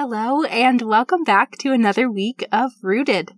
Hello, and welcome back to another week of Rooted.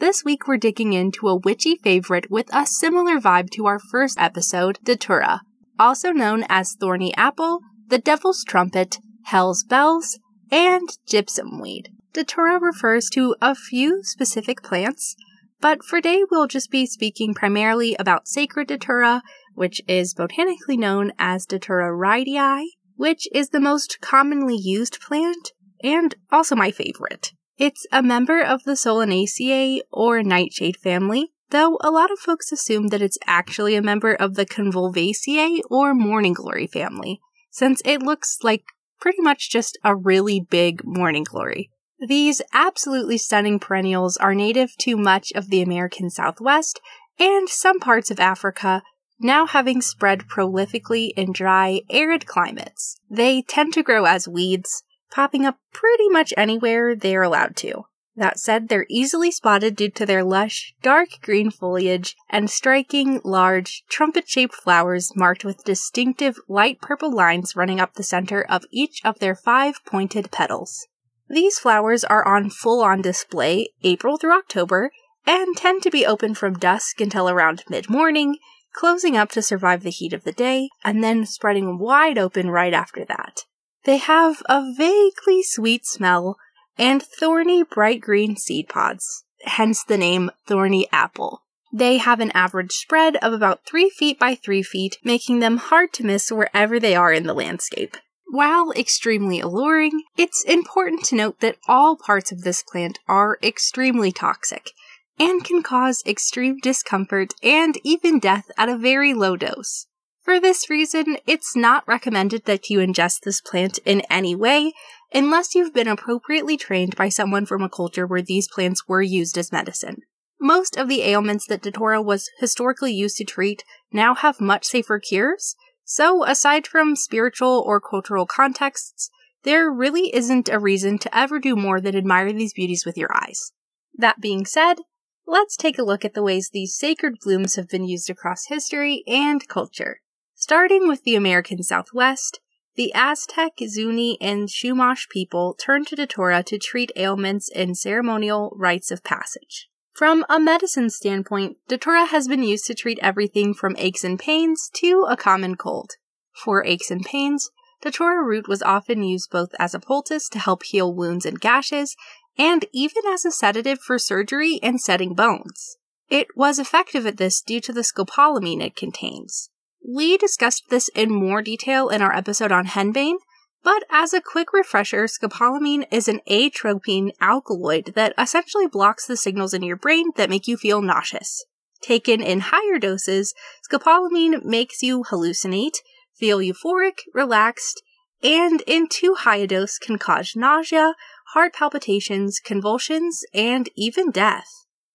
This week we're digging into a witchy favorite with a similar vibe to our first episode, Datura, also known as Thorny Apple, the Devil's Trumpet, Hell's Bells, and Gypsum Weed. Datura refers to a few specific plants, but for today we'll just be speaking primarily about Sacred Datura, which is botanically known as Datura wrightii, which is the most commonly used plant and also my favorite. It's a member of the Solanaceae or nightshade family, though a lot of folks assume that it's actually a member of the Convolvulaceae or morning glory family, since it looks like pretty much just a really big morning glory. These absolutely stunning perennials are native to much of the American Southwest and some parts of Africa, now having spread prolifically in dry, arid climates. They tend to grow as weeds, popping up pretty much anywhere they're allowed to. That said, they're easily spotted due to their lush, dark green foliage and striking, large, trumpet shaped flowers marked with distinctive light purple lines running up the center of each of their five pointed petals. These flowers are on full on display April through October and tend to be open from dusk until around mid morning, closing up to survive the heat of the day, and then spreading wide open right after that. They have a vaguely sweet smell and thorny bright green seed pods, hence the name thorny apple. They have an average spread of about 3 feet by 3 feet, making them hard to miss wherever they are in the landscape. While extremely alluring, it's important to note that all parts of this plant are extremely toxic and can cause extreme discomfort and even death at a very low dose. For this reason, it's not recommended that you ingest this plant in any way unless you've been appropriately trained by someone from a culture where these plants were used as medicine. Most of the ailments that Datura was historically used to treat now have much safer cures, so aside from spiritual or cultural contexts, there really isn't a reason to ever do more than admire these beauties with your eyes. That being said, let's take a look at the ways these sacred blooms have been used across history and culture. Starting with the American Southwest, the Aztec, Zuni, and Chumash people turned to Datura to treat ailments and ceremonial rites of passage. From a medicine standpoint, Datura has been used to treat everything from aches and pains to a common cold. For aches and pains, Datura root was often used both as a poultice to help heal wounds and gashes, and even as a sedative for surgery and setting bones. It was effective at this due to the scopolamine it contains. We discussed this in more detail in our episode on henbane, but as a quick refresher, scopolamine is an atropine alkaloid that essentially blocks the signals in your brain that make you feel nauseous. Taken in higher doses, scopolamine makes you hallucinate, feel euphoric, relaxed, and in too high a dose can cause nausea, heart palpitations, convulsions, and even death.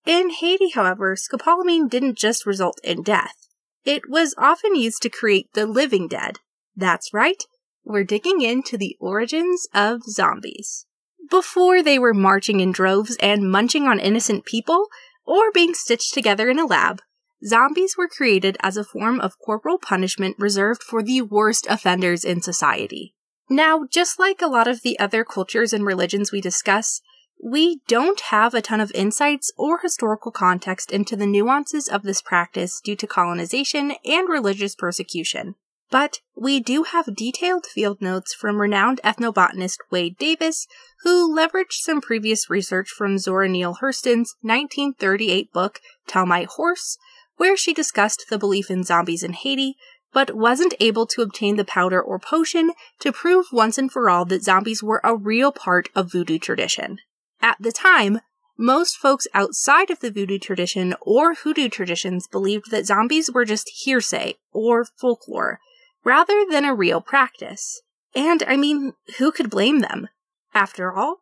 In Haiti, however, scopolamine didn't just result in death. It was often used to create the living dead. That's right, we're digging into the origins of zombies. Before they were marching in droves and munching on innocent people, or being stitched together in a lab, zombies were created as a form of corporal punishment reserved for the worst offenders in society. Now, just like a lot of the other cultures and religions we discuss, we don't have a ton of insights or historical context into the nuances of this practice due to colonization and religious persecution. But we do have detailed field notes from renowned ethnobotanist Wade Davis, who leveraged some previous research from Zora Neale Hurston's 1938 book, Tell My Horse, where she discussed the belief in zombies in Haiti, but wasn't able to obtain the powder or potion to prove once and for all that zombies were a real part of voodoo tradition. At the time, most folks outside of the voodoo tradition or hoodoo traditions believed that zombies were just hearsay or folklore, rather than a real practice. And I mean, who could blame them? After all,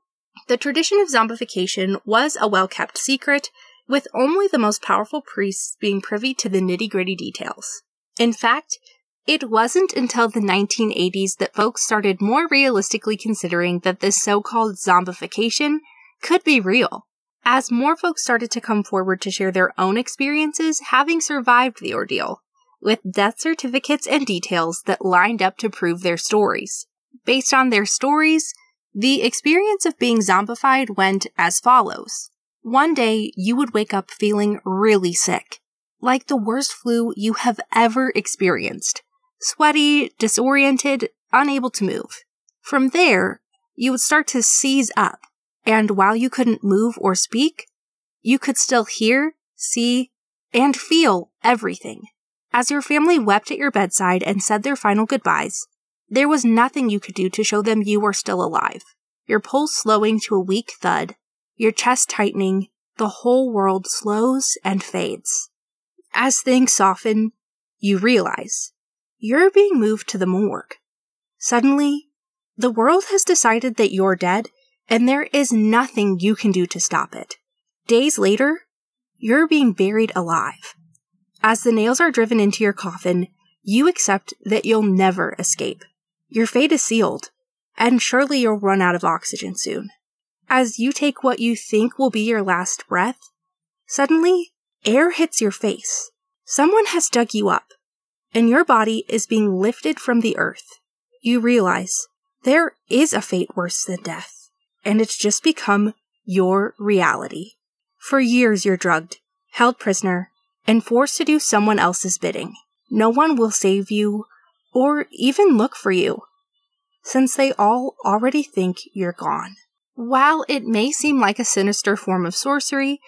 The tradition of zombification was a well kept secret, with only the most powerful priests being privy to the nitty gritty details. In fact, it wasn't until the 1980s that folks started more realistically considering that this so called zombification could be real. As more folks started to come forward to share their own experiences having survived the ordeal, with death certificates and details that lined up to prove their stories. Based on their stories, the experience of being zombified went as follows. One day, you would wake up feeling really sick, like the worst flu you have ever experienced. Sweaty, disoriented, unable to move. From there, you would start to seize up, and while you couldn't move or speak, you could still hear, see, and feel everything. As your family wept at your bedside and said their final goodbyes, there was nothing you could do to show them you were still alive. Your pulse slowing to a weak thud, your chest tightening, the whole world slows and fades. As things soften, you realize you're being moved to the morgue. Suddenly, the world has decided that you're dead, and there is nothing you can do to stop it. Days later, you're being buried alive. As the nails are driven into your coffin, you accept that you'll never escape. Your fate is sealed, and surely you'll run out of oxygen soon. As you take what you think will be your last breath, suddenly air hits your face. Someone has dug you up, and your body is being lifted from the earth. You realize there is a fate worse than death, and it's just become your reality. For years, you're drugged, held prisoner, and forced to do someone else's bidding. No one will save you or even look for you, since they all already think you're gone. While it may seem like a sinister form of sorcery,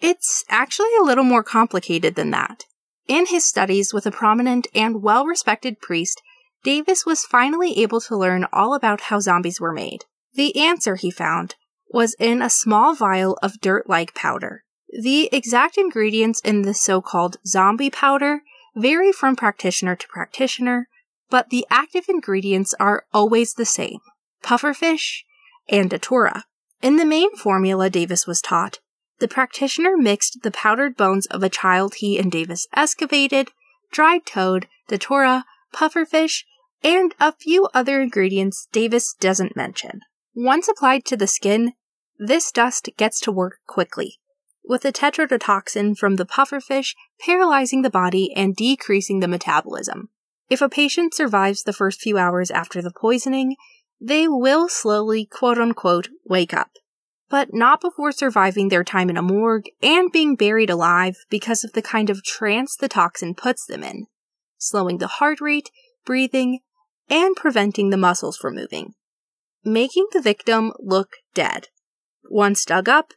it's actually a little more complicated than that. In his studies with a prominent and well respected priest, Davis was finally able to learn all about how zombies were made. The answer, he found, was in a small vial of dirt like powder. The exact ingredients in this so called zombie powder vary from practitioner to practitioner, but the active ingredients are always the same pufferfish and datura. In the main formula Davis was taught, the practitioner mixed the powdered bones of a child he and Davis excavated, dried toad, datura, pufferfish, and a few other ingredients Davis doesn't mention. Once applied to the skin, this dust gets to work quickly, with the tetrodotoxin from the pufferfish paralyzing the body and decreasing the metabolism. If a patient survives the first few hours after the poisoning, they will slowly, quote unquote, wake up. But not before surviving their time in a morgue and being buried alive because of the kind of trance the toxin puts them in, slowing the heart rate, breathing, and preventing the muscles from moving, making the victim look dead. Once dug up,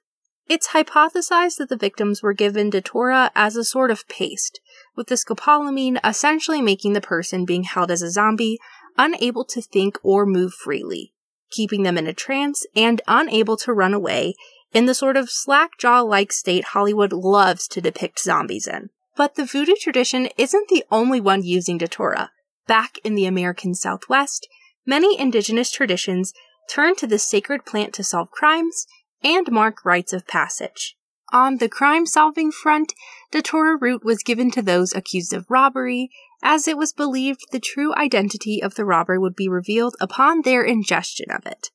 it's hypothesized that the victims were given datura as a sort of paste, with the scopolamine essentially making the person being held as a zombie unable to think or move freely, keeping them in a trance and unable to run away in the sort of slack jaw like state Hollywood loves to depict zombies in. But the voodoo tradition isn't the only one using datura. Back in the American Southwest, many indigenous traditions turn to the sacred plant to solve crimes and mark rites of passage. On the crime solving front, Datura root was given to those accused of robbery, as it was believed the true identity of the robber would be revealed upon their ingestion of it.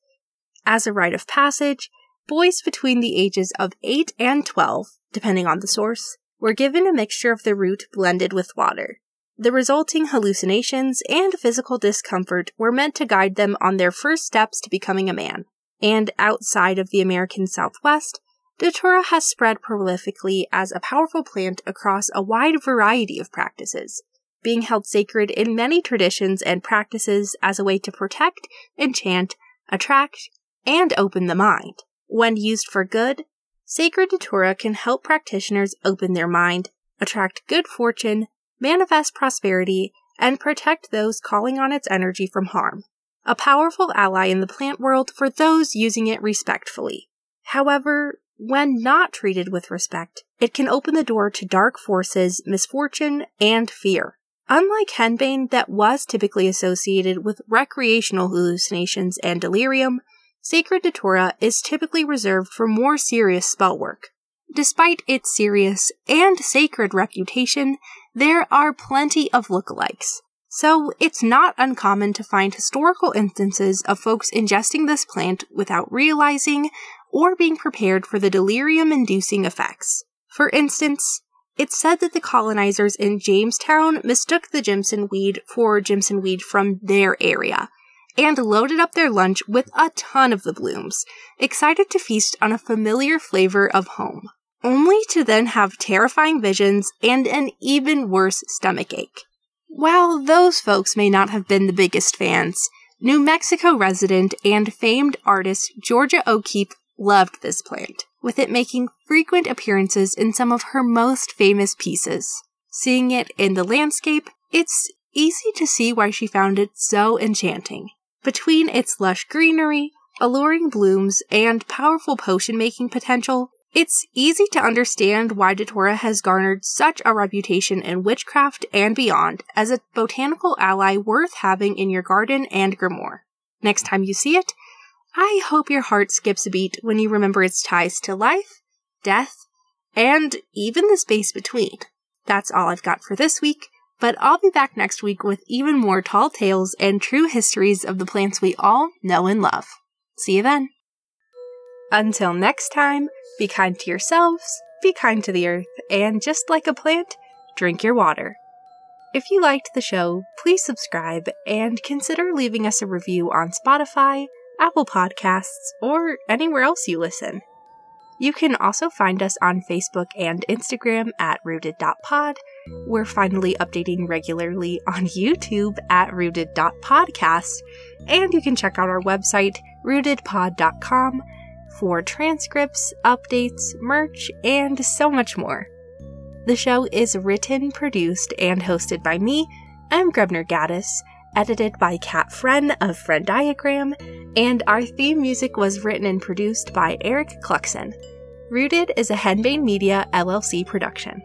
As a rite of passage, boys between the ages of 8 and 12, depending on the source, were given a mixture of the root blended with water. The resulting hallucinations and physical discomfort were meant to guide them on their first steps to becoming a man and outside of the American Southwest, Datura has spread prolifically as a powerful plant across a wide variety of practices, being held sacred in many traditions and practices as a way to protect, enchant, attract, and open the mind. When used for good, sacred Datura can help practitioners open their mind, attract good fortune, manifest prosperity, and protect those calling on its energy from harm a powerful ally in the plant world for those using it respectfully. However, when not treated with respect, it can open the door to dark forces, misfortune, and fear. Unlike henbane that was typically associated with recreational hallucinations and delirium, Sacred Datura is typically reserved for more serious spell work. Despite its serious and sacred reputation, there are plenty of lookalikes. So it's not uncommon to find historical instances of folks ingesting this plant without realizing or being prepared for the delirium inducing effects. For instance, it's said that the colonizers in Jamestown mistook the Jimson weed for Jimson weed from their area and loaded up their lunch with a ton of the blooms, excited to feast on a familiar flavor of home, only to then have terrifying visions and an even worse stomachache. While those folks may not have been the biggest fans, New Mexico resident and famed artist Georgia O'Keeffe loved this plant, with it making frequent appearances in some of her most famous pieces. Seeing it in the landscape, it's easy to see why she found it so enchanting. Between its lush greenery, alluring blooms, and powerful potion making potential, it's easy to understand why Datura has garnered such a reputation in witchcraft and beyond as a botanical ally worth having in your garden and grimoire. Next time you see it, I hope your heart skips a beat when you remember its ties to life, death, and even the space between. That's all I've got for this week, but I'll be back next week with even more tall tales and true histories of the plants we all know and love. See you then. Until next time, be kind to yourselves, be kind to the earth, and just like a plant, drink your water. If you liked the show, please subscribe and consider leaving us a review on Spotify, Apple Podcasts, or anywhere else you listen. You can also find us on Facebook and Instagram at rooted.pod. We're finally updating regularly on YouTube at rooted.podcast, and you can check out our website, rootedpod.com, for transcripts, updates, merch, and so much more. The show is written, produced, and hosted by me. I'm Grebner Gaddis edited by Kat Friend of Friend Diagram, and our theme music was written and produced by Eric Cluxon. Rooted is a Henbane Media LLC production.